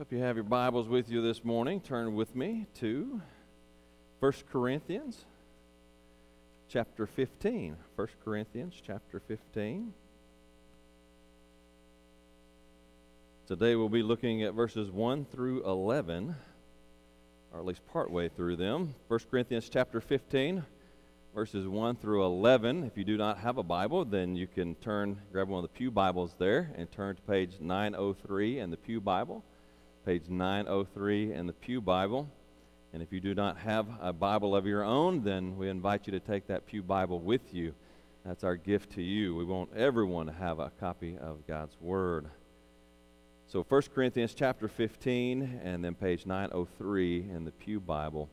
If you have your Bibles with you this morning, turn with me to 1 Corinthians chapter 15. 1 Corinthians chapter 15. Today we'll be looking at verses 1 through 11, or at least partway through them. 1 Corinthians chapter 15, verses 1 through 11. If you do not have a Bible, then you can turn, grab one of the Pew Bibles there, and turn to page 903 in the Pew Bible page 903 in the Pew Bible. And if you do not have a Bible of your own, then we invite you to take that Pew Bible with you. That's our gift to you. We want everyone to have a copy of God's Word. So 1 Corinthians chapter 15 and then page 903 in the Pew Bible.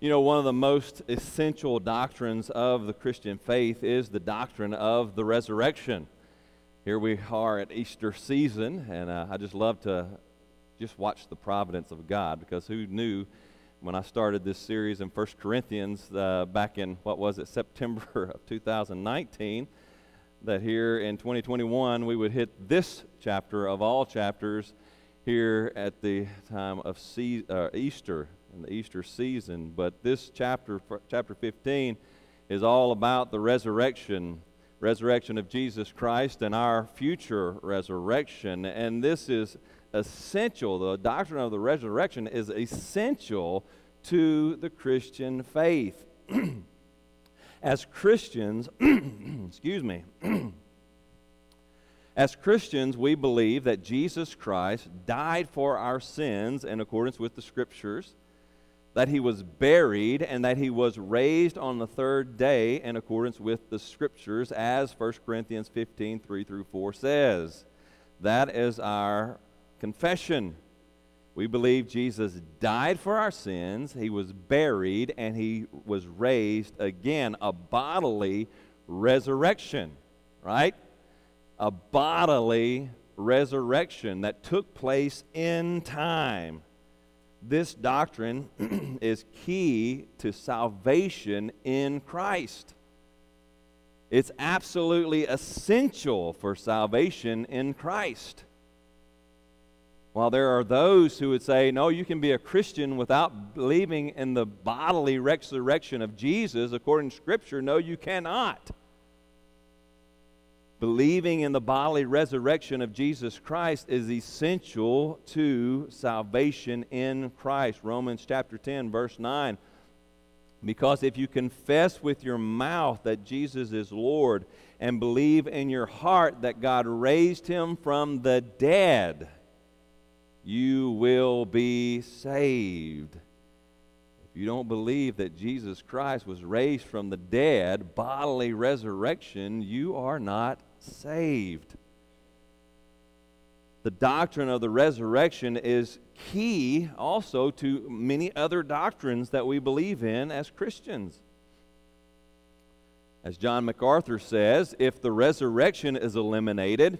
You know, one of the most essential doctrines of the Christian faith is the doctrine of the resurrection. Here we are at Easter season, and uh, I just love to just watch the providence of God because who knew when I started this series in 1 Corinthians uh, back in, what was it, September of 2019, that here in 2021 we would hit this chapter of all chapters here at the time of se- uh, Easter, in the Easter season. But this chapter, chapter 15, is all about the resurrection resurrection of Jesus Christ and our future resurrection. And this is essential, the doctrine of the resurrection is essential to the Christian faith. As Christians, excuse me, as Christians, we believe that Jesus Christ died for our sins in accordance with the Scriptures, that he was buried, and that he was raised on the third day in accordance with the Scriptures, as 1 Corinthians 15 3 through 4 says. That is our confession. We believe Jesus died for our sins, he was buried, and he was raised again, a bodily resurrection, right? A bodily resurrection that took place in time. This doctrine is key to salvation in Christ. It's absolutely essential for salvation in Christ. While there are those who would say, no, you can be a Christian without believing in the bodily resurrection of Jesus, according to Scripture, no, you cannot. Believing in the bodily resurrection of Jesus Christ is essential to salvation in Christ. Romans chapter 10, verse 9. Because if you confess with your mouth that Jesus is Lord and believe in your heart that God raised him from the dead, you will be saved. If you don't believe that Jesus Christ was raised from the dead, bodily resurrection, you are not saved. The doctrine of the resurrection is key also to many other doctrines that we believe in as Christians. As John MacArthur says, if the resurrection is eliminated,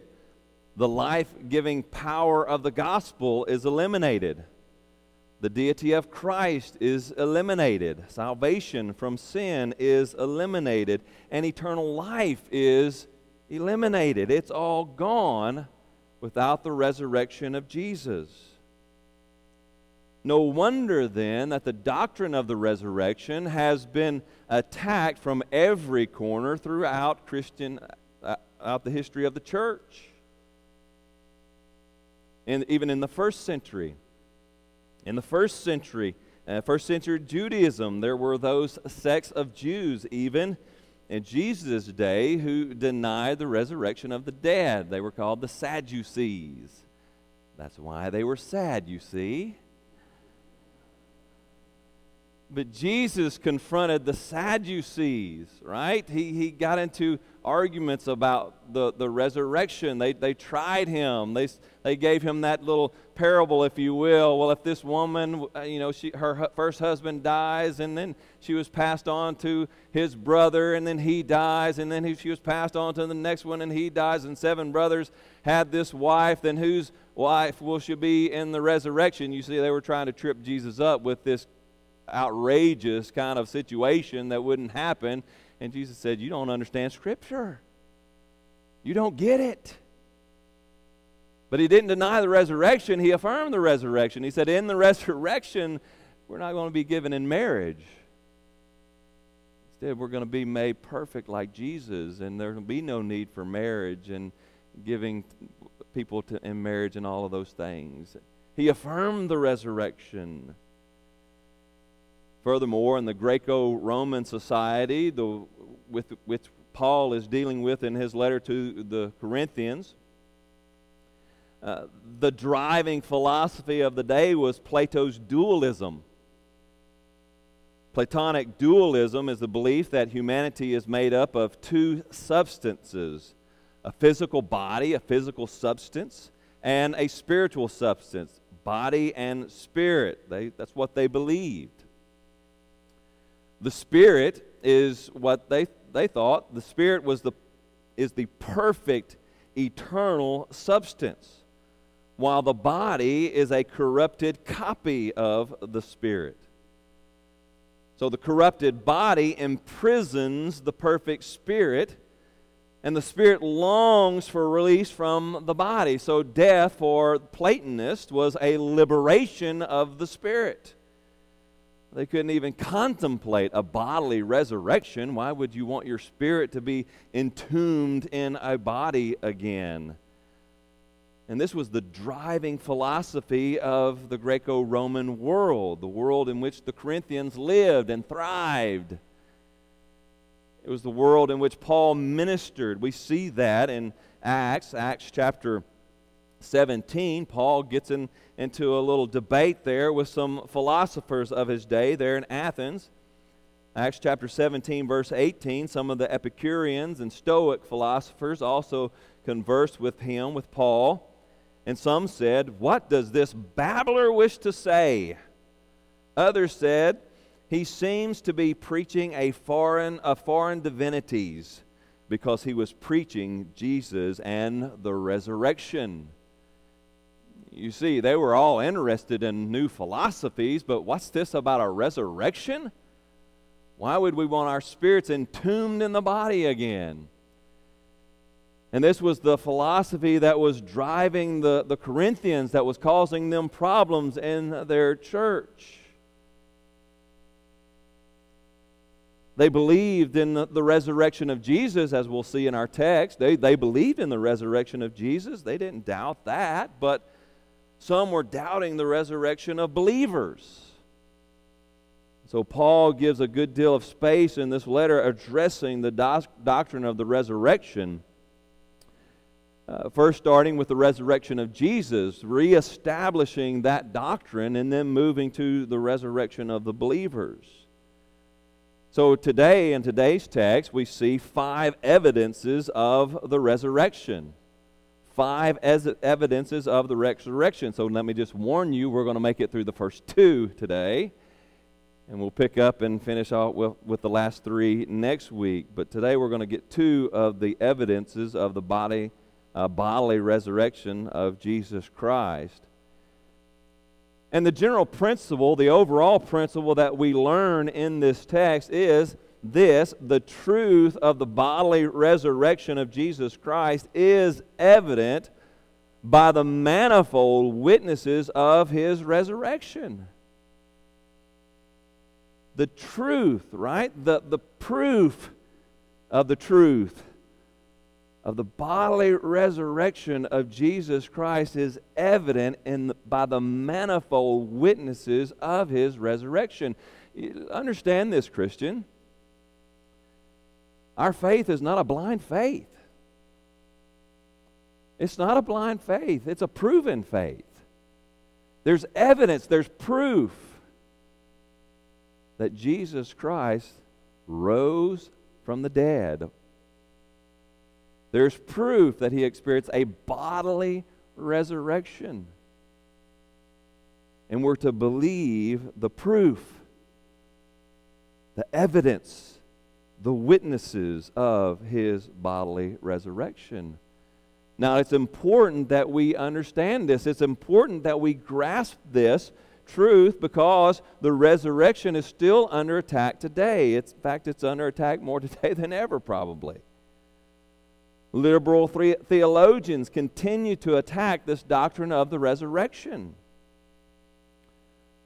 the life giving power of the gospel is eliminated. The deity of Christ is eliminated. Salvation from sin is eliminated. And eternal life is eliminated. It's all gone without the resurrection of Jesus. No wonder then that the doctrine of the resurrection has been attacked from every corner throughout Christian uh, out the history of the church in, even in the first century. In the first century, uh, first century Judaism, there were those sects of Jews, even in Jesus' day, who denied the resurrection of the dead. They were called the Sadducees. That's why they were sad, you see. But Jesus confronted the Sadducees, right? He, he got into arguments about the, the resurrection. They, they tried him. They, they gave him that little parable, if you will. Well, if this woman, uh, you know, she, her first husband dies, and then she was passed on to his brother, and then he dies, and then he, she was passed on to the next one, and he dies, and seven brothers had this wife, then whose wife will she be in the resurrection? You see, they were trying to trip Jesus up with this outrageous kind of situation that wouldn't happen. And Jesus said, You don't understand Scripture. You don't get it. But he didn't deny the resurrection, he affirmed the resurrection. He said, In the resurrection, we're not going to be given in marriage. Instead, we're going to be made perfect like Jesus, and there will be no need for marriage and giving people to, in marriage and all of those things. He affirmed the resurrection. Furthermore, in the Greco Roman society, the, with, which Paul is dealing with in his letter to the Corinthians, uh, the driving philosophy of the day was Plato's dualism. Platonic dualism is the belief that humanity is made up of two substances a physical body, a physical substance, and a spiritual substance, body and spirit. They, that's what they believed. The spirit is what they, they thought. The spirit was the, is the perfect, eternal substance while the body is a corrupted copy of the spirit. So the corrupted body imprisons the perfect spirit, and the spirit longs for release from the body. So death for Platonists was a liberation of the spirit. They couldn't even contemplate a bodily resurrection. Why would you want your spirit to be entombed in a body again? And this was the driving philosophy of the Greco Roman world, the world in which the Corinthians lived and thrived. It was the world in which Paul ministered. We see that in Acts, Acts chapter 17. Paul gets in, into a little debate there with some philosophers of his day there in Athens. Acts chapter 17, verse 18, some of the Epicureans and Stoic philosophers also conversed with him, with Paul. And some said, What does this babbler wish to say? Others said, He seems to be preaching a foreign, a foreign divinities because he was preaching Jesus and the resurrection. You see, they were all interested in new philosophies, but what's this about a resurrection? Why would we want our spirits entombed in the body again? And this was the philosophy that was driving the, the Corinthians, that was causing them problems in their church. They believed in the, the, resurrection of Jesus, as we'll see in our text. They, they believed in the resurrection of Jesus. They didn't doubt that, but some were doubting the resurrection of believers. So, Paul gives a good deal of space in this letter addressing the doctrine of the resurrection. Uh, first, starting with the resurrection of Jesus, reestablishing that doctrine, and then moving to the resurrection of the believers. So, today, in today's text, we see five evidences of the resurrection. Five as evidences of the resurrection. So, let me just warn you, we're going to make it through the first two today. And we'll pick up and finish out with, with the last three next week. But today, we're going to get two of the evidences of the body uh, bodily resurrection of Jesus Christ. And the general principle, the overall principle that we learn in this text is this the truth of the bodily resurrection of Jesus Christ is evident by the manifold witnesses of his resurrection. The truth, right? The, the proof of the truth of the bodily resurrection of Jesus Christ is evident in the, by the manifold witnesses of his resurrection. Understand this, Christian. Our faith is not a blind faith. It's not a blind faith, it's a proven faith. There's evidence, there's proof that Jesus Christ rose from the dead there's proof that he experienced a bodily resurrection. And we're to believe the proof, the evidence, the witnesses of his bodily resurrection. Now, it's important that we understand this. It's important that we grasp this truth because the resurrection is still under attack today. It's, in fact, it's under attack more today than ever, probably. Liberal theologians continue to attack this doctrine of the resurrection.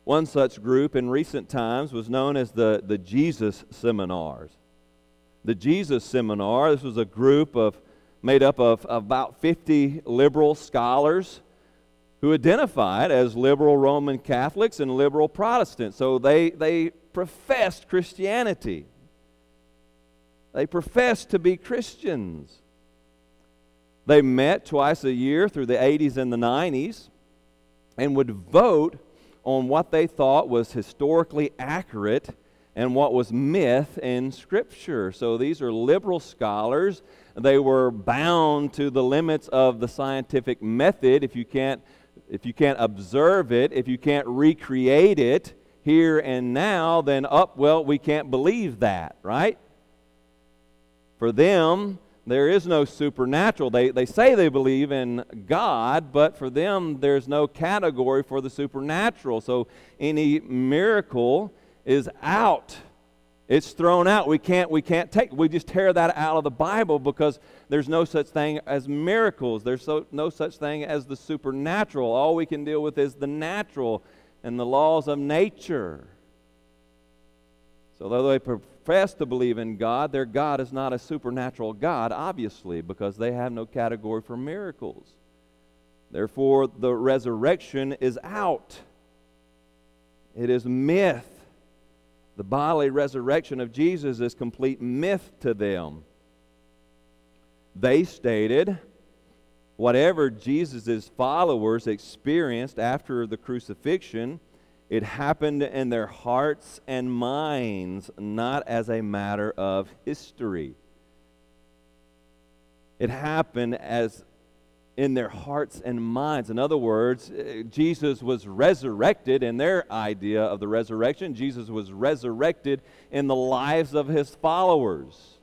One such group in recent times was known as the, the Jesus Seminars. The Jesus Seminar, this was a group of made up of, about 50 liberal scholars who identified as liberal Roman Catholics and liberal Protestants. So they, they professed Christianity. They professed to be Christians. They met twice a year through the 80s and the 90s and would vote on what they thought was historically accurate and what was myth in Scripture. So these are liberal scholars. They were bound to the limits of the scientific method. If you can't, if you can't observe it, if you can't recreate it here and now, then up, well, we can't believe that, right? For them, there is no supernatural. They, they say they believe in God, but for them, there's no category for the supernatural. So any miracle is out. It's thrown out. We can't, we can't take We just tear that out of the Bible because there's no such thing as miracles. There's so, no such thing as the supernatural. All we can deal with is the natural and the laws of nature. So, though they profess to believe in God, their God is not a supernatural God, obviously, because they have no category for miracles. Therefore, the resurrection is out. It is myth. The bodily resurrection of Jesus is complete myth to them. They stated whatever Jesus' followers experienced after the crucifixion it happened in their hearts and minds, not as a matter of history. It happened as in their hearts and minds. In other words, eh, Jesus was resurrected in their idea of the resurrection. Jesus was resurrected in the lives of his followers.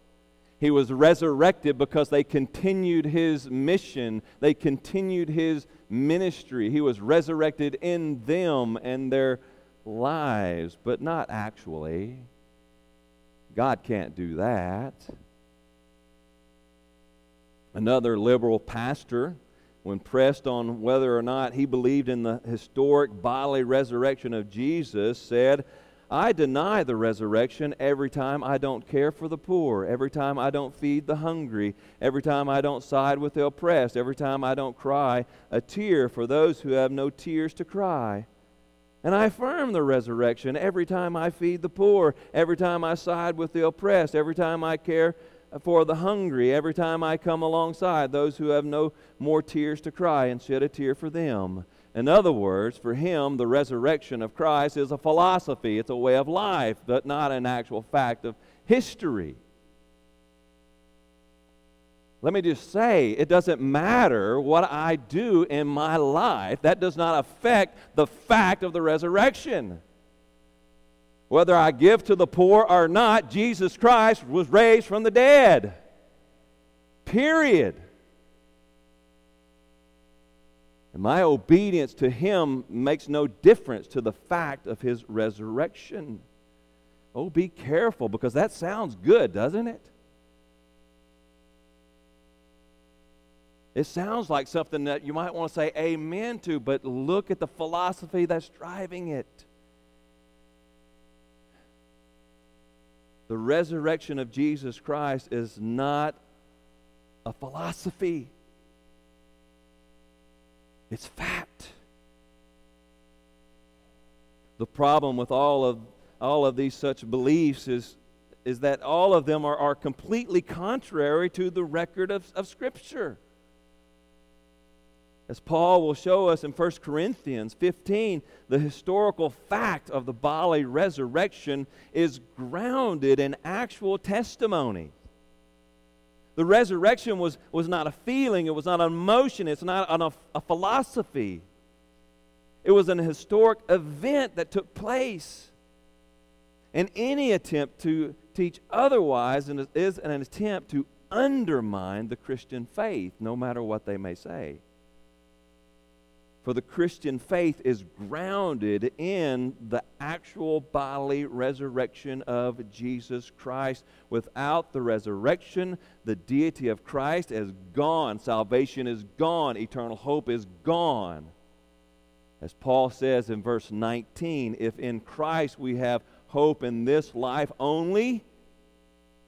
He was resurrected because they continued his mission, they continued his ministry. He was resurrected in them and their lives, but not actually. God can't do that. Another liberal pastor, when pressed on whether or not he believed in the historic bodily resurrection of Jesus, said, I deny the resurrection every time I don't care for the poor, every time I don't feed the hungry, every time I don't side with the oppressed, every time I don't cry a tear for those who have no tears to cry. And I affirm the resurrection every time I feed the poor, every time I side with the oppressed, every time I care for the hungry, every time I come alongside those who have no more tears to cry and shed a tear for them. In other words, for him, the resurrection of Christ is a philosophy, it's a way of life, but not an actual fact of history. Let me just say, it doesn't matter what I do in my life. That does not affect the fact of the resurrection. Whether I give to the poor or not, Jesus Christ was raised from the dead. Period. And my obedience to him makes no difference to the fact of his resurrection. Oh, be careful because that sounds good, doesn't it? It sounds like something that you might want to say amen to, but look at the philosophy that's driving it. The resurrection of Jesus Christ is not a philosophy. It's fact. The problem with all of, all of these such beliefs is, is that all of them are, are completely contrary to the record of, of Scripture. As Paul will show us in 1 Corinthians 15, the historical fact of the bodily resurrection is grounded in actual testimony. The resurrection was, was not a feeling, it was not an emotion, it's not an, a, a philosophy. It was an historic event that took place. And any attempt to teach otherwise is an attempt to undermine the Christian faith, no matter what they may say. For the Christian faith is grounded in the actual bodily resurrection of Jesus Christ. Without the resurrection, the deity of Christ is gone. Salvation is gone. Eternal hope is gone. As Paul says in verse 19, if in Christ we have hope in this life only,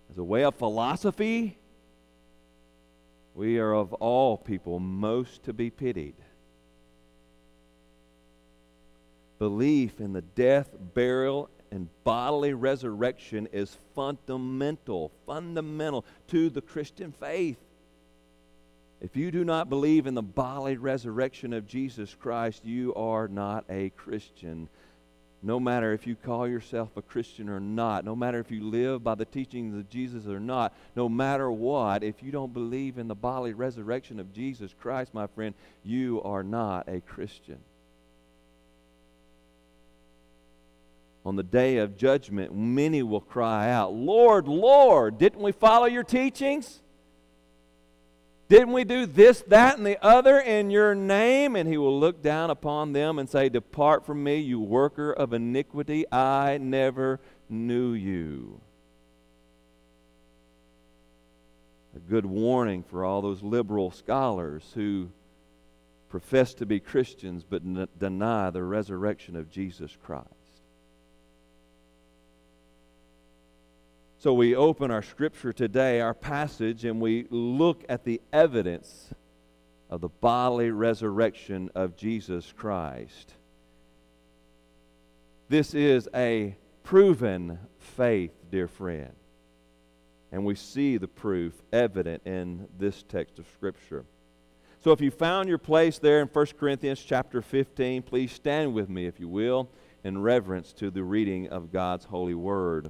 as a way of philosophy, we are of all people most to be pitied. Belief in the death, burial, and bodily resurrection is fundamental, fundamental to the Christian faith. If you do not believe in the bodily resurrection of Jesus Christ, you are not a Christian. No matter if you call yourself a Christian or not, no matter if you live by the teachings of Jesus or not, no matter what, if you don't believe in the bodily resurrection of Jesus Christ, my friend, you are not a Christian. On the day of judgment, many will cry out, Lord, Lord, didn't we follow your teachings? Didn't we do this, that, and the other in your name? And he will look down upon them and say, Depart from me, you worker of iniquity. I never knew you. A good warning for all those liberal scholars who profess to be Christians but n- deny the resurrection of Jesus Christ. So we open our scripture today, our passage, and we look at the evidence of the bodily resurrection of Jesus Christ. This is a proven faith, dear friend. And we see the proof evident in this text of Scripture. So if you found your place there in 1 Corinthians chapter 15, please stand with me, if you will, in reverence to the reading of God's holy word.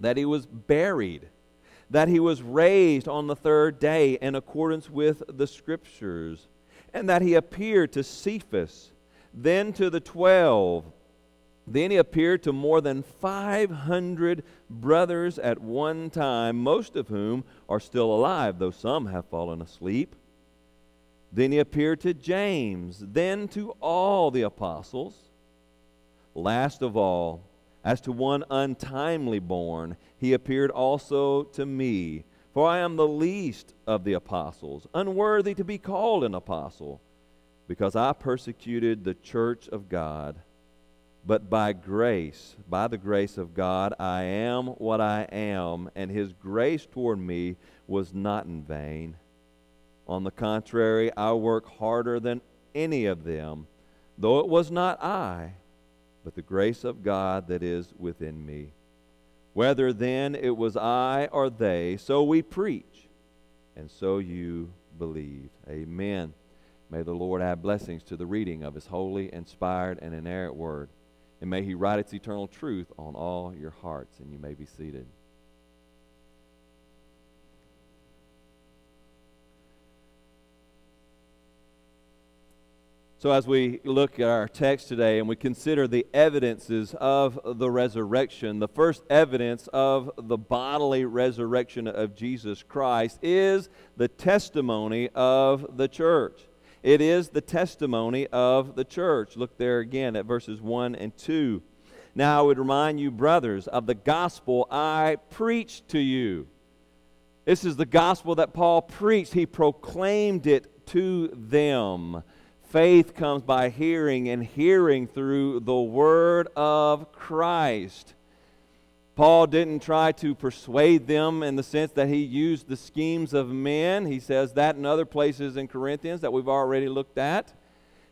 that he was buried, that he was raised on the third day in accordance with the Scriptures, and that he appeared to Cephas, then to the twelve. Then he appeared to more than 500 brothers at one time, most of whom are still alive, though some have fallen asleep. Then he appeared to James, then to all the apostles. Last of all, as to one untimely born, he appeared also to me. For I am the least of the apostles, unworthy to be called an apostle, because I persecuted the church of God. But by grace, by the grace of God, I am what I am, and his grace toward me was not in vain. On the contrary, I work harder than any of them, though it was not I but the grace of God that is within me. Whether then it was I or they, so we preach, and so you believe. Amen. May the Lord add blessings to the reading of his holy, inspired, and inerrant word. And may he write its eternal truth on all your hearts. And you may be seated. So, as we look at our text today and we consider the evidences of the resurrection, the first evidence of the bodily resurrection of Jesus Christ is the testimony of the church. It is the testimony of the church. Look there again at verses 1 and 2. Now, I would remind you, brothers, of the gospel I preached to you. This is the gospel that Paul preached, he proclaimed it to them. Faith comes by hearing, and hearing through the Word of Christ. Paul didn't try to persuade them in the sense that he used the schemes of men. He says that in other places in Corinthians that we've already looked at.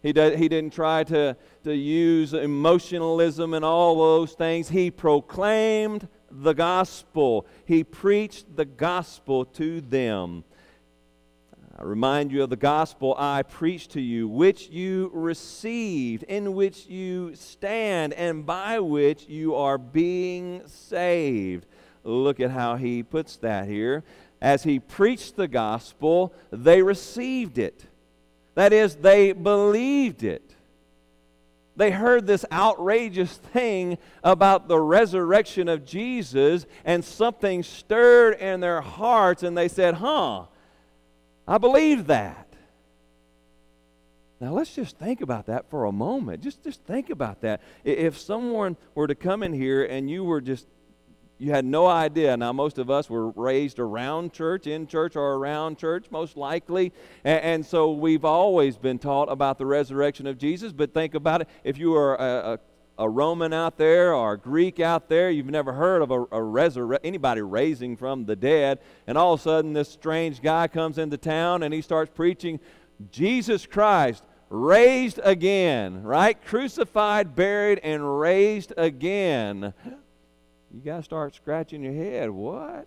He, did, he didn't try to, to use emotionalism and all those things. He proclaimed the gospel. He preached the gospel to them. I remind you of the gospel I preached to you, which you received, in which you stand, and by which you are being saved. Look at how he puts that here. As he preached the gospel, they received it. That is, they believed it. They heard this outrageous thing about the resurrection of Jesus, and something stirred in their hearts, and they said, Huh, I believe that. Now let's just think about that for a moment. Just just think about that. If someone were to come in here and you were just you had no idea. Now, most of us were raised around church, in church, or around church, most likely. And, and so we've always been taught about the resurrection of Jesus. But think about it if you are a, a a Roman out there or a Greek out there, you've never heard of a, a resurre- anybody raising from the dead, and all of a sudden this strange guy comes into town and he starts preaching Jesus Christ raised again, right? Crucified, buried, and raised again. You got to start scratching your head. What?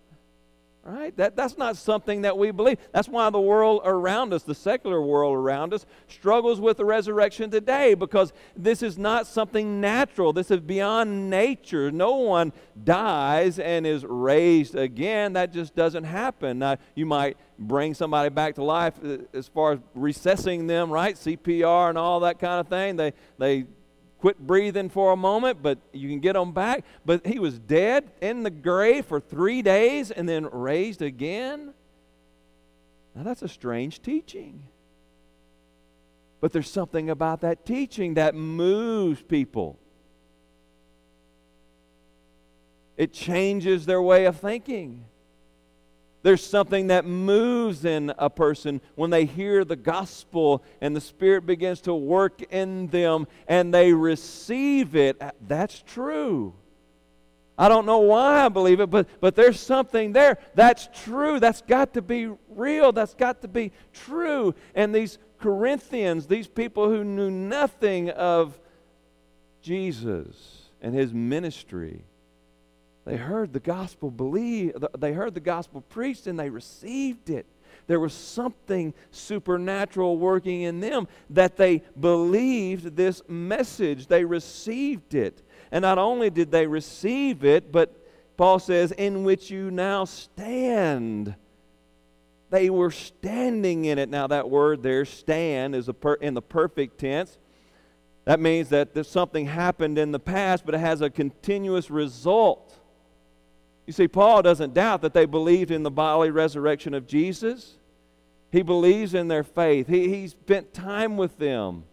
Right? That, that's not something that we believe. That's why the world around us, the secular world around us, struggles with the resurrection today because this is not something natural. This is beyond nature. No one dies and is raised again. That just doesn't happen. Now, you might bring somebody back to life uh, as far as recessing them, right? CPR and all that kind of thing. They, they quit breathing for a moment, but you can get them back. But he was dead in the grave for three days and then raised again. Now, that's a strange teaching. But there's something about that teaching that moves people. It changes their way of thinking. There's something that moves in a person when they hear the gospel and the Spirit begins to work in them and they receive it. Uh, that's true. I don't know why I believe it, but, but there's something there. That's true. That's got to be real. That's got to be true. And these Corinthians, these people who knew nothing of Jesus and his ministry, they heard the gospel believe, they heard the gospel preached and they received it. There was something supernatural working in them that they believed this message. They received it. And not only did they receive it, but Paul says, in which you now stand. They were standing in it. Now, that word there, stand, is per, in the perfect tense. That means that something happened in the past, but it has a continuous result. You see, Paul doesn't doubt that they believed in the bodily resurrection of Jesus. He believes in their faith. He, he spent time with them.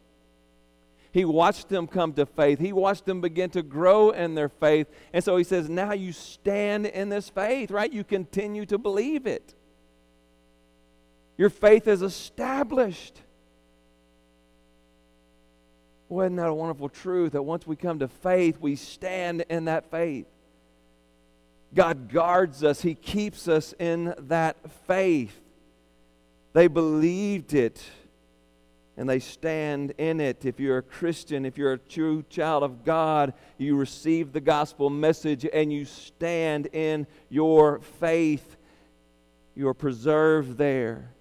He watched them come to faith. He watched them begin to grow in their faith. And so he says, now you stand in this faith, right? You continue to believe it. Your faith is established. Well, isn't that a wonderful truth that once we come to faith, we stand in that faith? God guards us, He keeps us in that faith. They believed it and they stand in it. If you're a Christian, if you're a true child of God, you receive the gospel message and you stand in your faith. You are preserved there.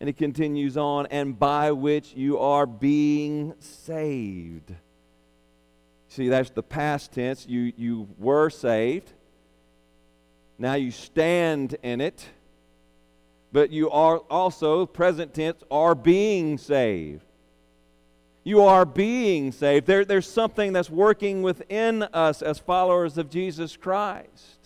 And it continues on, and by which you are being saved. See, that's the past tense. You, you were saved. Now you stand in it. But you are also, present tense, are being saved. You are being saved. There, there's something that's working within us as followers of Jesus Christ.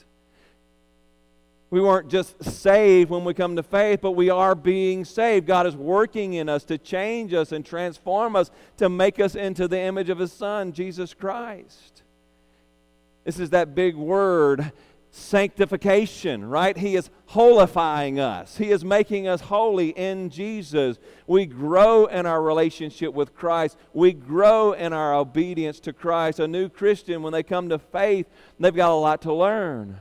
We weren't just saved when we come to faith, but we are being saved. God is working in us to change us and transform us to make us into the image of His Son, Jesus Christ. This is that big word, sanctification, right? He is holifying us, He is making us holy in Jesus. We grow in our relationship with Christ, we grow in our obedience to Christ. A new Christian, when they come to faith, they've got a lot to learn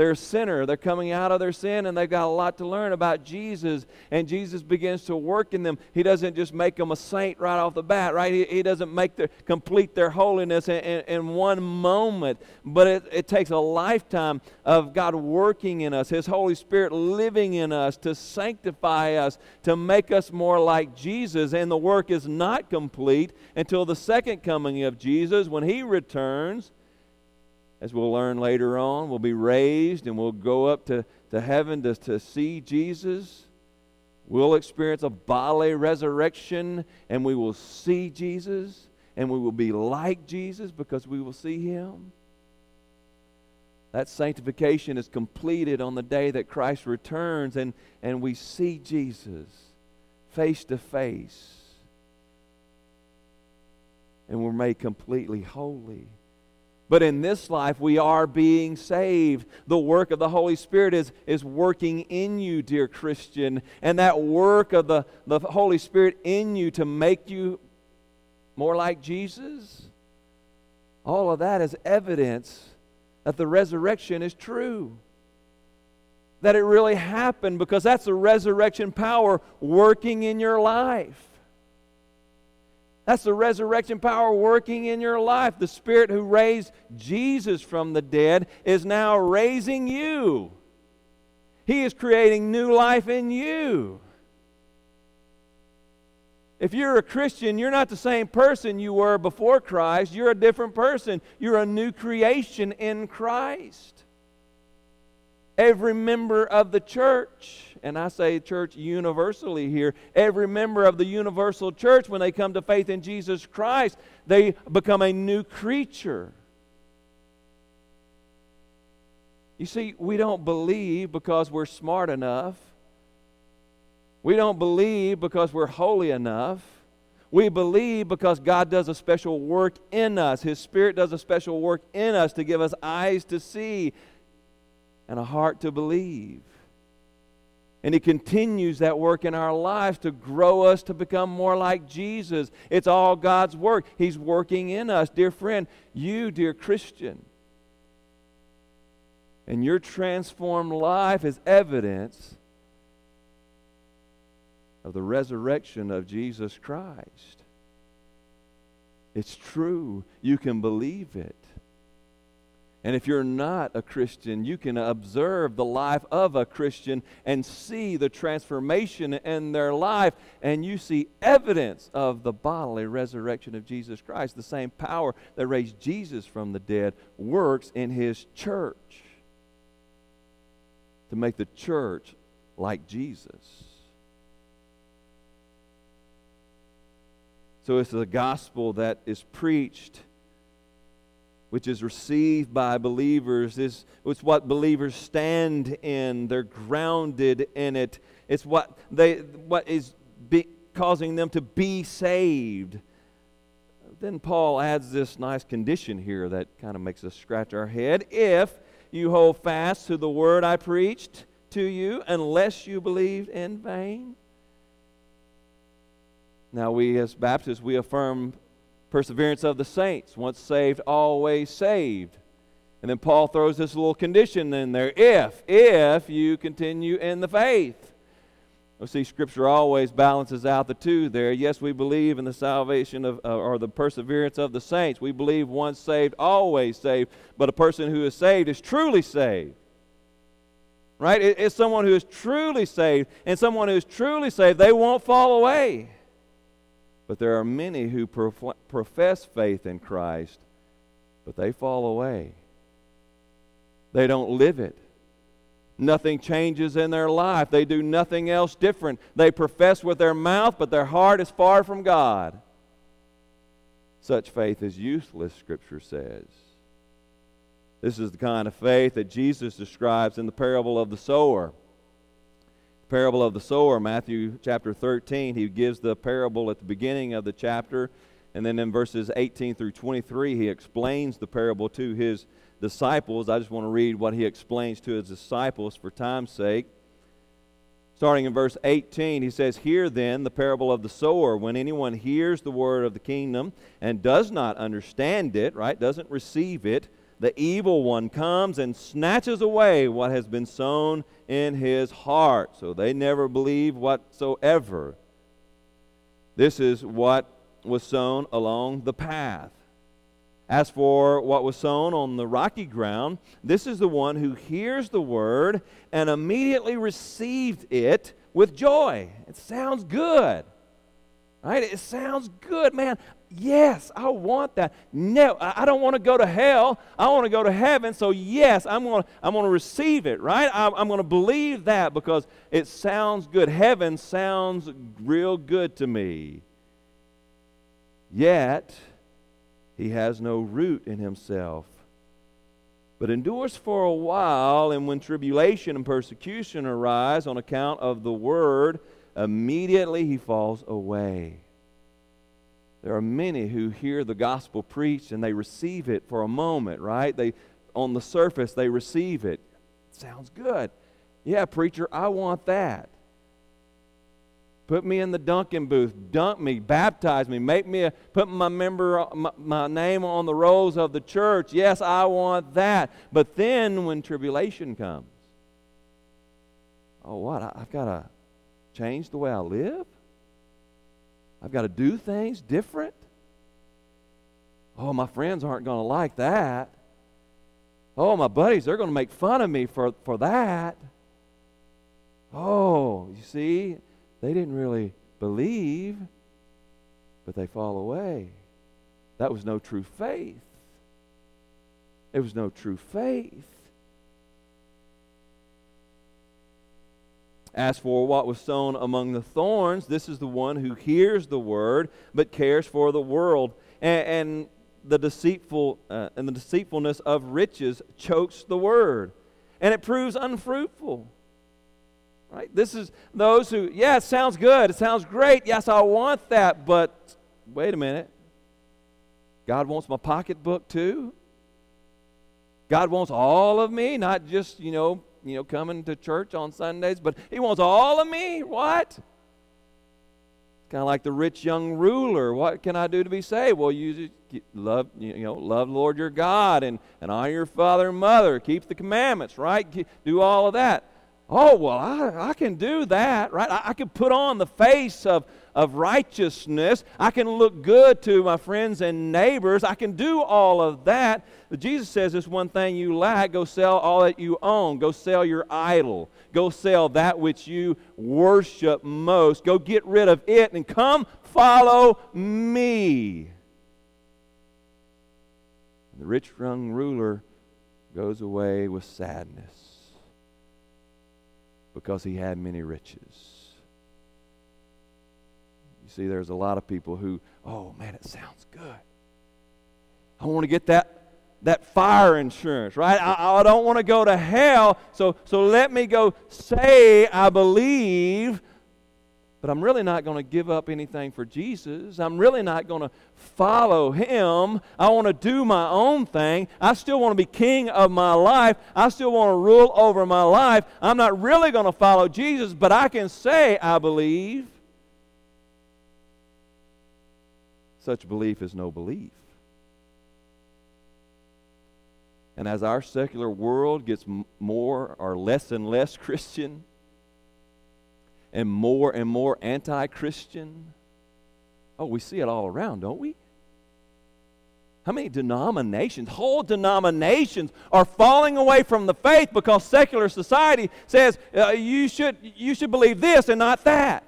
they're a sinner. They're coming out of their sin and they've got a lot to learn about Jesus. And Jesus begins to work in them. He doesn't just make them a saint right off the bat, right? He, he doesn't make their, complete their holiness in, in, in one moment, but it, it takes a lifetime of God working in us, His Holy Spirit living in us to sanctify us, to make us more like Jesus. And the work is not complete until the second coming of Jesus when He returns as we'll learn later on, we'll be raised and we'll go up to, to heaven to, to see Jesus. We'll experience a bodily resurrection and we will see Jesus and we will be like Jesus because we will see him. That sanctification is completed on the day that Christ returns and, and we see Jesus face to face. And we're made completely holy. But in this life, we are being saved. The work of the Holy Spirit is, is working in you, dear Christian. And that work of the, the Holy Spirit in you to make you more like Jesus, all of that is evidence that the resurrection is true. That it really happened because that's the resurrection power working in your life. That's the resurrection power working in your life. The Spirit who raised Jesus from the dead is now raising you. He is creating new life in you. If you're a Christian, you're not the same person you were before Christ. You're a different person. You're a new creation in Christ. Every member of the church and I say church universally here, every member of the universal church, when they come to faith in Jesus Christ, they become a new creature. You see, we don't believe because we're smart enough. We don't believe because we're holy enough. We believe because God does a special work in us. His Spirit does a special work in us to give us eyes to see and a heart to believe. And He continues that work in our lives to grow us to become more like Jesus. It's all God's work. He's working in us. Dear friend, you, dear Christian, and your transformed life is evidence of the resurrection of Jesus Christ. It's true. You can believe it. And if you're not a Christian, you can observe the life of a Christian and see the transformation in their life, and you see evidence of the bodily resurrection of Jesus Christ. The same power that raised Jesus from the dead works in his church to make the church like Jesus. So it's the gospel that is preached which is received by believers is it's what believers stand in. They're grounded in it. It's what they what is be, causing them to be saved. Then paul adds this nice condition here that kind of makes us scratch our head. If you hold fast to the word i preached to you unless you believed in vain. Now we as baptists we affirm perseverance of the saints. Once saved, always saved. And then Paul throws this little condition in there if, if you continue in the faith. we see, Scripture always balances out the two there. Yes, we believe in the salvation of, uh, or the perseverance of the saints. We believe once saved, always saved. But a person who is saved is truly saved. Right? It, it's someone who is truly saved. And someone who is truly saved, they won't fall away. But there are many who prof- profess faith in Christ, but they fall away. They don't live it. Nothing changes in their life. They do nothing else different. They profess with their mouth, but their heart is far from God. Such faith is useless, Scripture says. This is the kind of faith that Jesus describes in the parable of the sower parable of the sower, Matthew chapter 13. He gives the parable at the beginning of the chapter. And then in verses 18 through 23, he explains the parable to his disciples. I just want to read what he explains to his disciples for time's sake. Starting in verse 18, he says, Hear then the parable of the sower. When anyone hears the word of the kingdom and does not understand it, right, doesn't receive it, the evil one comes and snatches away what has been sown in his heart. So they never believe whatsoever. This is what was sown along the path. As for what was sown on the rocky ground, this is the one who hears the word and immediately received it with joy. It sounds good. Right? It sounds good, man. Yes, I want that. No, I don't want to go to hell. I want to go to heaven. So, yes, I'm going to, I'm going to receive it, right? I'm, I'm going to believe that because it sounds good. Heaven sounds real good to me. Yet, he has no root in himself, but endures for a while, and when tribulation and persecution arise on account of the word, immediately he falls away. There are many who hear the gospel preached and they receive it for a moment, right? They on the surface they receive it. Sounds good. Yeah, preacher, I want that. Put me in the dunking booth. Dunk me. Baptize me. Make me a, put my member, my, my name on the rolls of the church. Yes, I want that. But then when tribulation comes, oh, what? I, I've got to change the way I live? I've got to do things different? Oh, my friends aren't going to like that. Oh, my buddies, they're going to make fun of me for, for that. Oh, you see, they didn't really believe, but they fall away. That was no true faith. It was no true faith. As for what was sown among the thorns, this is the one who hears the word but cares for the world, and, and the deceitful uh, and the deceitfulness of riches chokes the word, and it proves unfruitful. Right? This is those who, yeah, it sounds good. It sounds great. Yes, I want that. But wait a minute. God wants my pocketbook too. God wants all of me, not just, you know, you know, coming to church on Sundays, but he wants all of me. What? Kind of like the rich young ruler. What can I do to be saved? Well, you love, you know, love Lord your God and, and honor your father and mother. Keep the commandments, right? Do all of that. Oh, well, I, I can do that, right? I, I can put on the face of, of righteousness. I can look good to my friends and neighbors. I can do all of that. But Jesus says this one thing you lack go sell all that you own, go sell your idol, go sell that which you worship most. Go get rid of it and come follow me. The rich young ruler goes away with sadness because he had many riches. See, there's a lot of people who, oh man, it sounds good. I want to get that that fire insurance, right? I, I don't want to go to hell, so so let me go say I believe but I'm really not going to give up anything for Jesus. I'm really not going to follow Him. I want to do my own thing. I still want to be king of my life. I still want to rule over my life. I'm not really going to follow Jesus, but I can say, I believe. Such belief is no belief. And as our secular world gets more or less and less Christian, and more and more anti Christian. Oh, we see it all around, don't we? How many denominations, whole denominations, are falling away from the faith because secular society says uh, you, should, you should believe this and not that?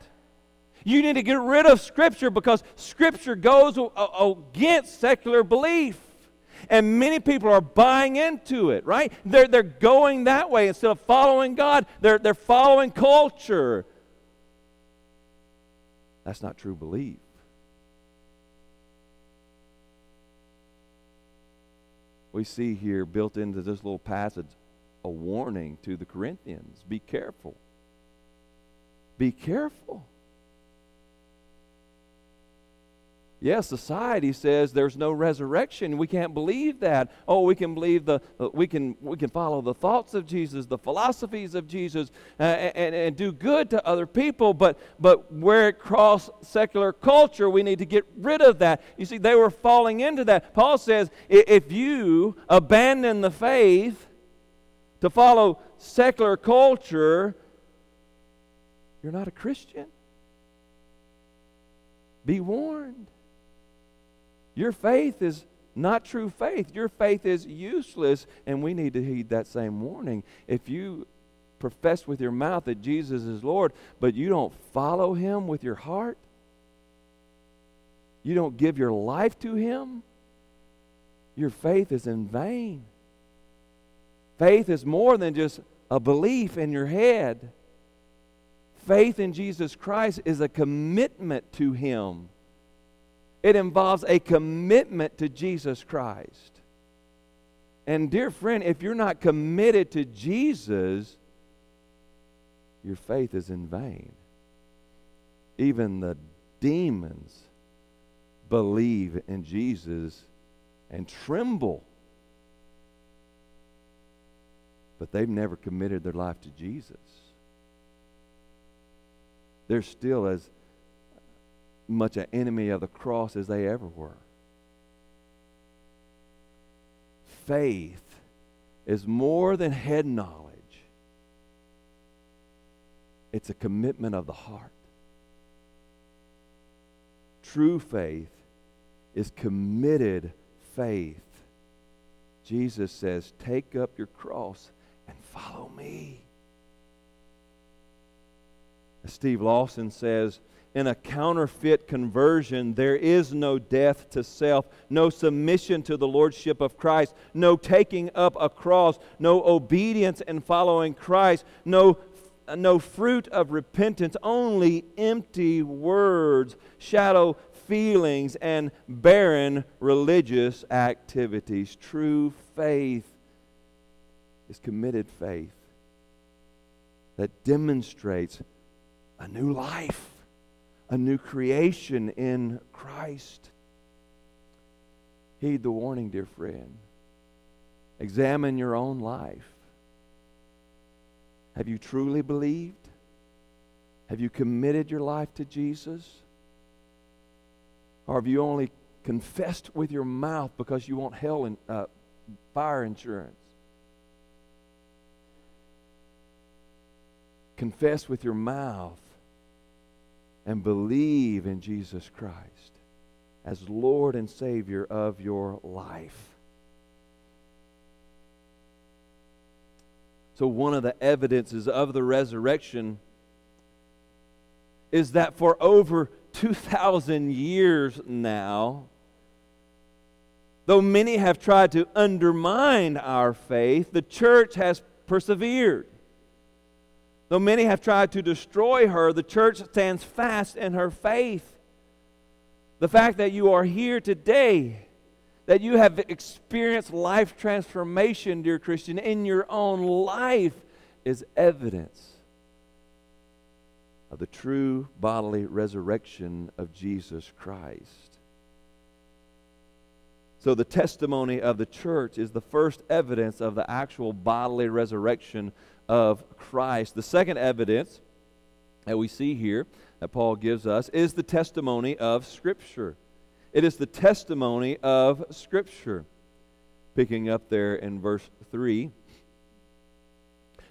You need to get rid of Scripture because Scripture goes against secular belief. And many people are buying into it, right? They're, they're going that way instead of following God, they're, they're following culture. That's not true belief. We see here built into this little passage a warning to the Corinthians be careful. Be careful. Yes, society says there's no resurrection. We can't believe that. Oh, we can believe the, uh, we can we can follow the thoughts of Jesus, the philosophies of Jesus, uh, and, and do good to other people. But but where it crossed secular culture, we need to get rid of that. You see, they were falling into that. Paul says, if you abandon the faith to follow secular culture, you're not a Christian. Be warned. Your faith is not true faith. Your faith is useless, and we need to heed that same warning. If you profess with your mouth that Jesus is Lord, but you don't follow him with your heart, you don't give your life to him, your faith is in vain. Faith is more than just a belief in your head. Faith in Jesus Christ is a commitment to him. It involves a commitment to Jesus Christ. And, dear friend, if you're not committed to Jesus, your faith is in vain. Even the demons believe in Jesus and tremble. But they've never committed their life to Jesus. They're still as much an enemy of the cross as they ever were. Faith is more than head knowledge, it's a commitment of the heart. True faith is committed faith. Jesus says, Take up your cross and follow me. As Steve Lawson says, in a counterfeit conversion, there is no death to self, no submission to the lordship of Christ, no taking up a cross, no obedience and following Christ, no, no fruit of repentance, only empty words, shadow feelings, and barren religious activities. True faith is committed faith that demonstrates a new life a new creation in Christ. Heed the warning, dear friend. Examine your own life. Have you truly believed? Have you committed your life to Jesus? Or have you only confessed with your mouth because you want hell and uh, fire insurance? Confess with your mouth and believe in Jesus Christ as Lord and Savior of your life. So, one of the evidences of the resurrection is that for over 2,000 years now, though many have tried to undermine our faith, the church has persevered. Though many have tried to destroy her, the church stands fast in her faith. The fact that you are here today, that you have experienced life transformation, dear Christian, in your own life, is evidence of the true bodily resurrection of Jesus Christ. So, the testimony of the church is the first evidence of the actual bodily resurrection of Christ. The second evidence that we see here that Paul gives us is the testimony of Scripture. It is the testimony of Scripture. Picking up there in verse 3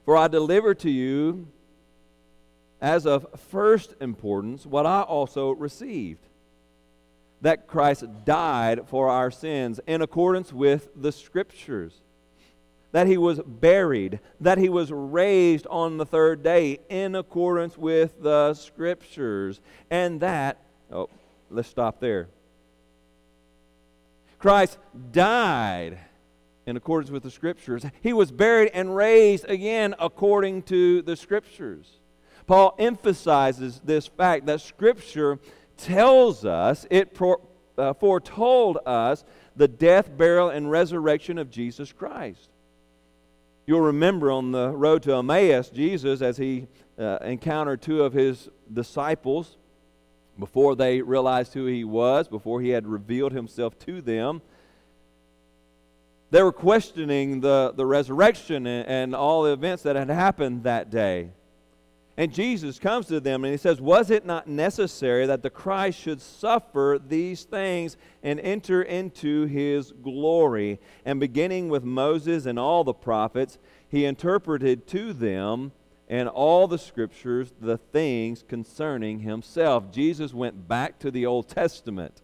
For I deliver to you as of first importance what I also received that Christ died for our sins in accordance with the Scriptures that he was buried, that he was raised on the third day in accordance with the scriptures, and that, oh, let's stop there. Christ died in accordance with the scriptures. He was buried and raised again according to the scriptures. Paul emphasizes this fact that scripture tells us, it uh, foretold us the death, burial, and resurrection of Jesus Christ. You'll remember on the road to Emmaus, Jesus, as he uh, encountered two of his disciples, Before they realized who he was, before he had revealed himself to them, they were questioning the, the resurrection and, and all the events that had happened that day. And Jesus comes to them and he says, Was it not necessary that the Christ should suffer these things and enter into his glory? And beginning with Moses and all the prophets, he interpreted to them and all the scriptures the things concerning himself. Jesus went back to the Old Testament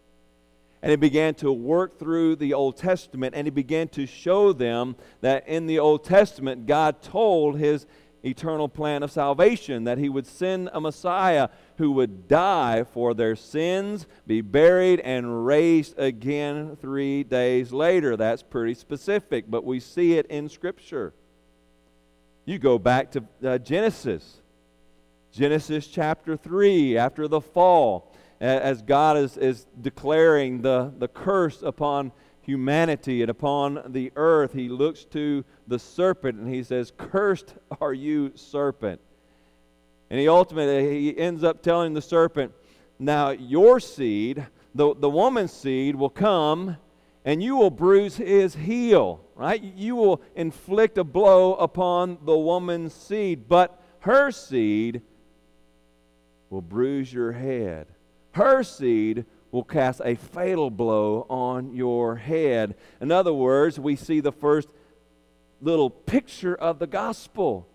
and he began to work through the Old Testament and he began to show them that in the Old Testament, God told his eternal plan of salvation that he would send a Messiah who would die for their sins, be buried, and raised again three days later. That's pretty specific, but we see it in Scripture. You go back to uh, Genesis. Genesis chapter 3, after the fall as God is, is declaring the, the curse upon humanity and upon the earth, he looks to the serpent and he says, Cursed are you, serpent. And he ultimately he ends up telling the serpent, Now your seed, the, the woman's seed, will come and you will bruise his heel, right? You will inflict a blow upon the woman's seed, but her seed will bruise your head her seed will cast a fatal blow on your head. In other words, we see the first little picture of the gospel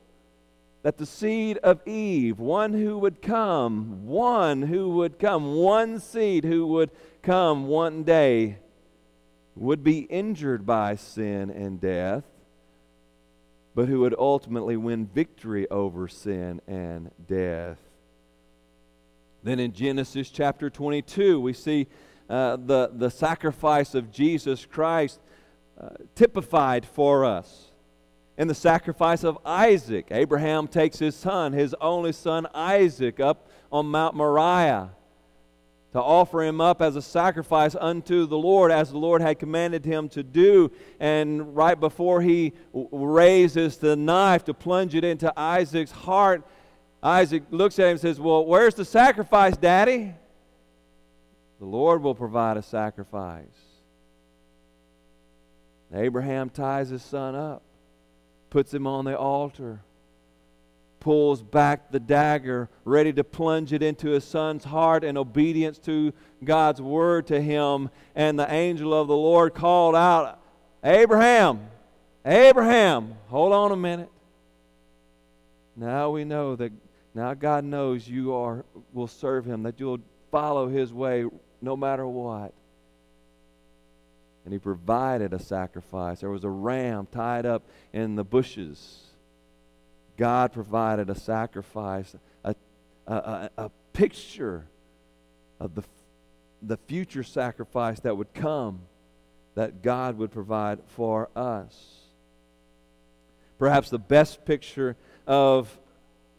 that the seed of Eve, one who would come, one who would come, one seed who would come one day, would be injured by sin and death, but who would ultimately win victory over sin and death. Then in Genesis chapter 22, we see uh, the, the sacrifice of Jesus Christ uh, typified for us. In the sacrifice of Isaac, Abraham takes his son, his only son Isaac, up on Mount Moriah to offer him up as a sacrifice unto the Lord, as the Lord had commanded him to do. And right before he raises the knife to plunge it into Isaac's heart, Isaac looks at him and says, Well, where's the sacrifice, Daddy? The Lord will provide a sacrifice. Abraham ties his son up, puts him on the altar, pulls back the dagger, ready to plunge it into his son's heart in obedience to God's word to him. And the angel of the Lord called out, Abraham, Abraham, hold on a minute. Now we know that now God knows you are will serve him, that you'll follow his way no matter what. And he provided a sacrifice. There was a ram tied up in the bushes. God provided a sacrifice, a, a, a, a picture of the, the future sacrifice that would come that God would provide for us. Perhaps the best picture of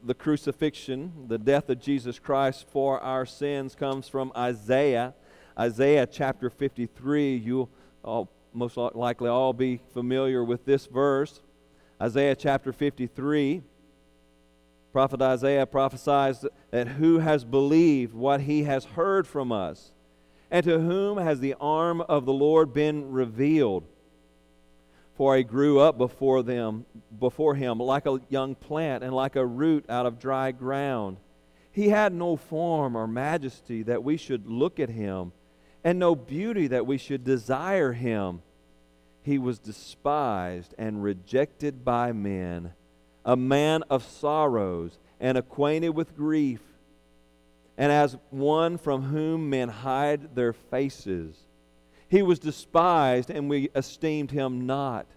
the crucifixion, the death of Jesus Christ for our sins, comes from Isaiah. Isaiah chapter 53. You'll all, most likely all be familiar with this verse. Isaiah chapter 53. Prophet Isaiah prophesies that who has believed what he has heard from us, and to whom has the arm of the Lord been revealed? For he grew up before them before him like a young plant and like a root out of dry ground. He had no form or majesty that we should look at him, and no beauty that we should desire him. He was despised and rejected by men, a man of sorrows and acquainted with grief, and as one from whom men hide their faces. He was despised, and we esteemed him not.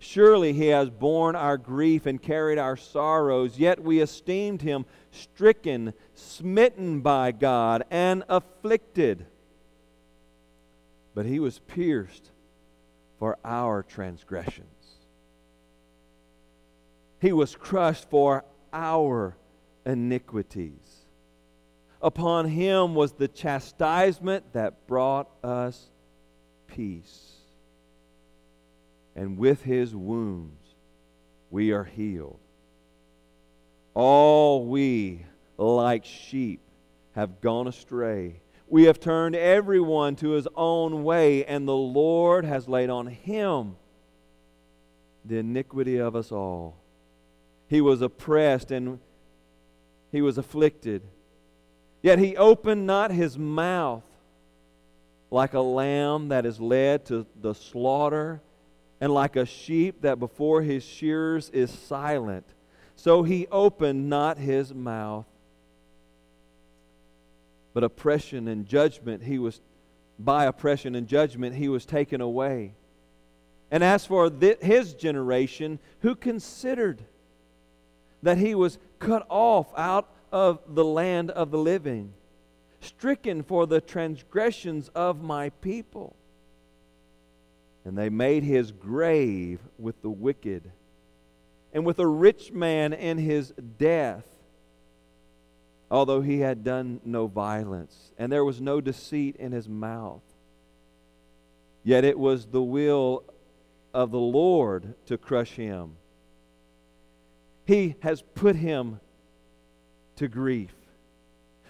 Surely he has borne our grief and carried our sorrows, yet we esteemed him stricken, smitten by God, and afflicted. But he was pierced for our transgressions, he was crushed for our iniquities. Upon him was the chastisement that brought us peace. And with his wounds we are healed. All we, like sheep, have gone astray. We have turned everyone to his own way, and the Lord has laid on him the iniquity of us all. He was oppressed and he was afflicted. Yet he opened not his mouth like a lamb that is led to the slaughter, and like a sheep that before his shearers is silent. So he opened not his mouth. But oppression and judgment, he was, by oppression and judgment, he was taken away. And as for th- his generation, who considered that he was cut off out of the land of the living, stricken for the transgressions of my people? And they made his grave with the wicked, and with a rich man in his death, although he had done no violence, and there was no deceit in his mouth. Yet it was the will of the Lord to crush him. He has put him to grief.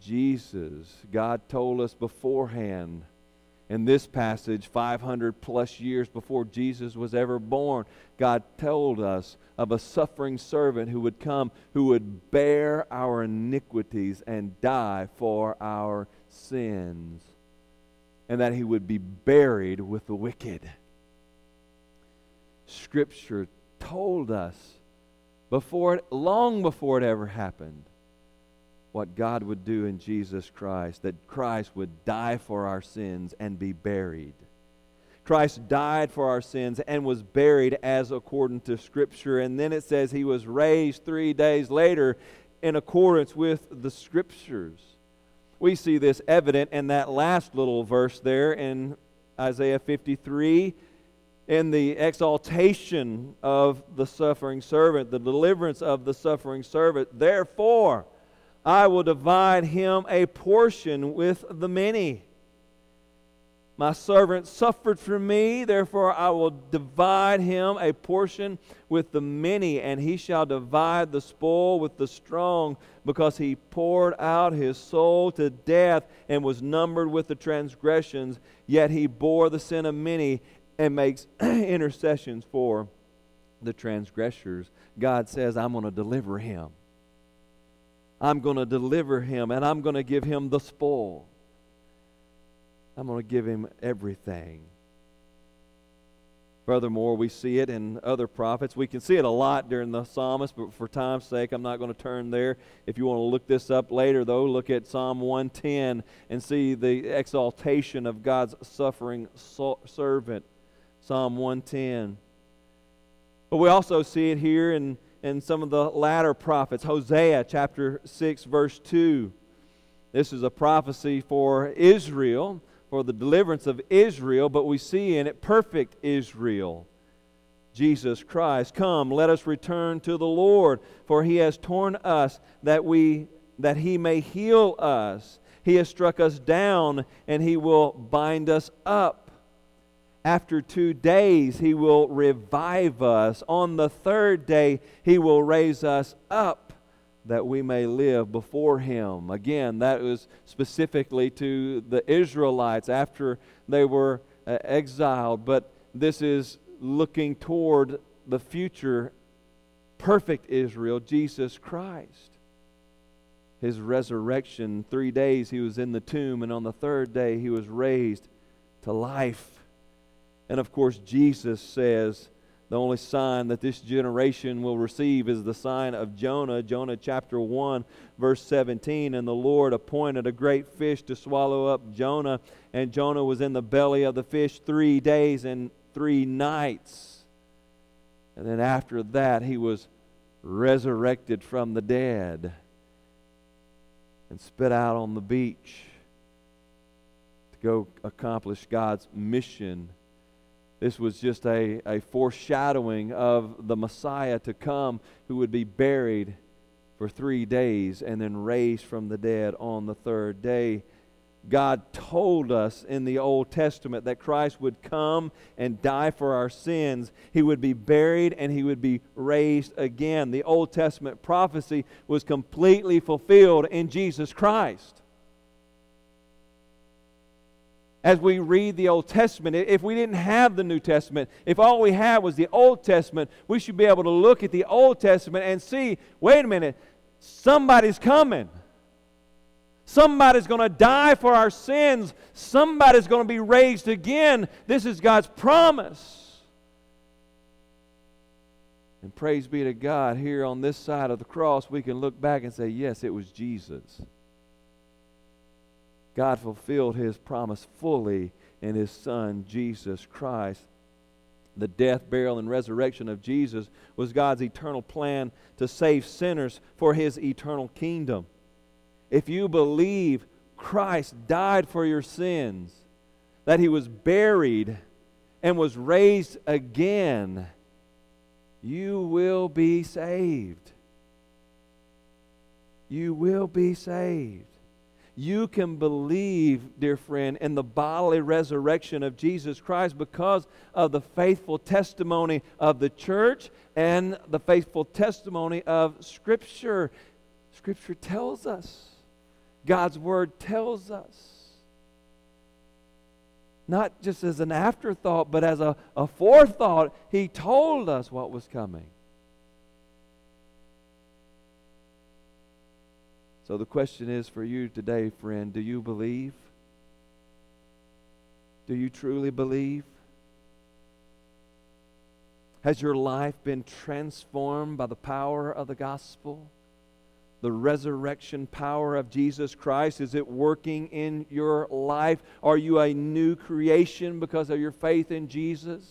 Jesus, God told us beforehand in this passage, 500 plus years before Jesus was ever born, God told us of a suffering servant who would come, who would bear our iniquities and die for our sins, and that he would be buried with the wicked. Scripture told us before long before it ever happened, what God would do in Jesus Christ, that Christ would die for our sins and be buried. Christ died for our sins and was buried as according to Scripture. And then it says he was raised three days later in accordance with the Scriptures. We see this evident in that last little verse there in Isaiah 53 in the exaltation of the suffering servant, the deliverance of the suffering servant. Therefore, I will divide him a portion with the many. My servant suffered for me, therefore I will divide him a portion with the many, and he shall divide the spoil with the strong, because he poured out his soul to death and was numbered with the transgressions, yet he bore the sin of many and makes intercessions for the transgressors. God says, I'm going to deliver him. I'm going to deliver him, and I'm going to give him the spoil. I'm going to give him everything. Furthermore, we see it in other prophets. We can see it a lot during the psalmist, but for time's sake, I'm not going to turn there. If you want to look this up later, though, look at Psalm 110 and see the exaltation of God's suffering servant Psalm 110. But we also see it here in, in some of the latter prophets. Hosea chapter 6, verse 2. This is a prophecy for Israel, for the deliverance of Israel, but we see in it perfect Israel. Jesus Christ. Come, let us return to the Lord, for he has torn us that we that he may heal us. He has struck us down and he will bind us up. After two days, he will revive us. On the third day, he will raise us up that we may live before him. Again, that was specifically to the Israelites after they were uh, exiled, but this is looking toward the future perfect Israel, Jesus Christ. His resurrection, three days he was in the tomb, and on the third day he was raised to life. And of course, Jesus says the only sign that this generation will receive is the sign of Jonah. Jonah chapter 1, verse 17. And the Lord appointed a great fish to swallow up Jonah, and Jonah was in the belly of the fish three days and three nights. And then after that, he was resurrected from the dead. and spit out on the beach to go accomplish God's mission. This was just a, a foreshadowing of the Messiah to come who would be buried for three days and then raised from the dead on the third day. God told us in the Old Testament that Christ would come and die for our sins. He would be buried and he would be raised again. The Old Testament prophecy was completely fulfilled in Jesus Christ. As we read the Old Testament, if we didn't have the New Testament, if all we had was the Old Testament, we should be able to look at the Old Testament and see wait a minute, somebody's coming. Somebody's going to die for our sins. Somebody's going to be raised again. This is God's promise. And praise be to God, here on this side of the cross, we can look back and say, yes, it was Jesus. God fulfilled his promise fully in his Son, Jesus Christ. The death, burial, and resurrection of Jesus was God's eternal plan to save sinners for his eternal kingdom if you believe Christ died for your sins, that he was buried and was raised again, you will be saved. You will be saved. You can believe, dear friend, in the bodily resurrection of Jesus Christ because of the faithful testimony of the church and the faithful testimony of Scripture. Scripture tells us. God's Word tells us. Not just as an afterthought, but as a, a forethought, He told us what was coming. So the question is for you today, friend do you believe? Do you truly believe? Has your life been transformed by the power of the gospel? the resurrection power of Jesus Christ? Is it working in your life? Are you a new creation because of your faith in Jesus?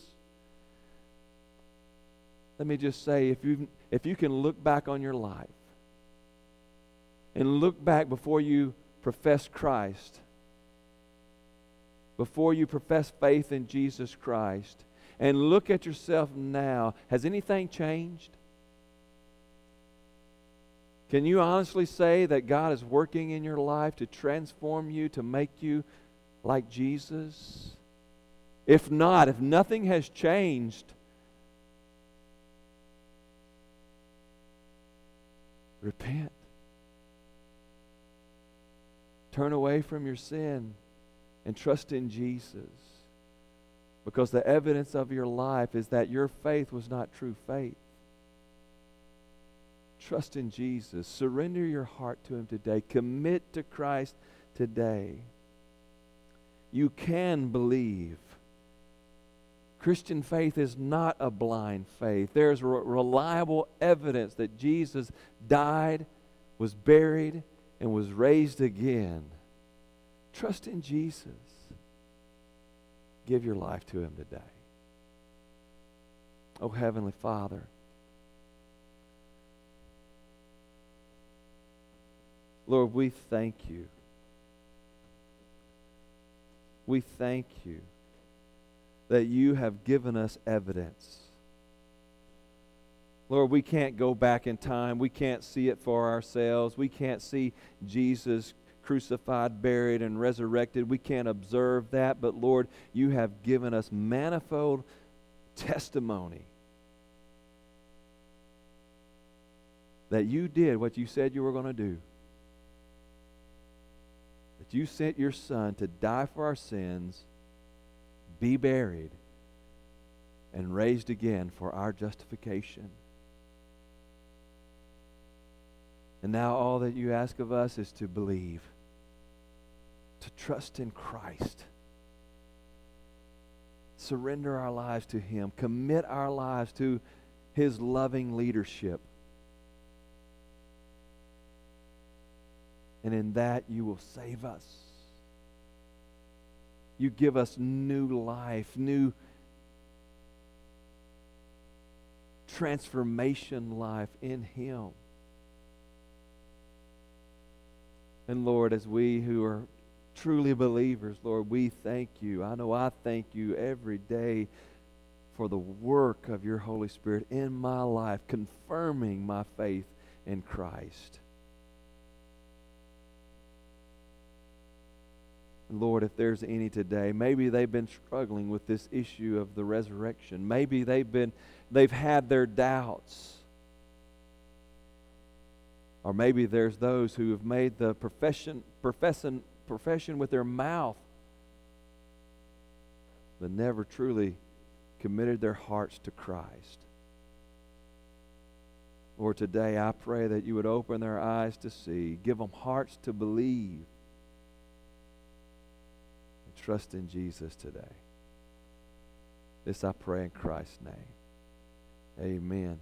Let me just say if you if you can look back on your life and look back before you profess Christ, before you profess faith in Jesus Christ, and look at yourself now, has anything changed? Can you honestly say that God is working in your life to transform you, to make you like Jesus? If not, if nothing has changed, repent. Turn away from your sin and trust in Jesus. Because the evidence of your life is that your faith was not true faith. Trust in Jesus. Surrender your heart to Him today. Commit to Christ today. You can believe. Christian faith is not a blind faith. There's re- reliable evidence that Jesus died, was buried, and was raised again. Trust in Jesus. Give your life to Him today. Oh, Heavenly Father. Lord, we thank you. We thank you that you have given us evidence. Lord, we can't go back in time. We can't see it for ourselves. We can't see Jesus crucified, buried, and resurrected. We can't observe that. But Lord, you have given us manifold testimony that you did what you said you were going to do that you sent your Son to die for our sins, be buried, and raised again for our justification. And now all that you ask of us is to believe, to trust in Christ, surrender our lives to Him, commit our lives to His loving leadership. and in that you will save us. You give us new life, new transformation life in Him. And Lord, as we who are truly believers, Lord, we thank you. I know I thank you every day for the work of your Holy Spirit in my life, confirming my faith in Christ. Lord, if there's any today, maybe they've been struggling with this issue of the resurrection. Maybe they've been they've had their doubts. Or maybe there's those who have made the profession profession profession with their mouth but never truly committed their hearts to Christ. Lord, today I pray that you would open their eyes to see, give them hearts to believe, and trust in Jesus today. This I pray in Christ's name. Amen.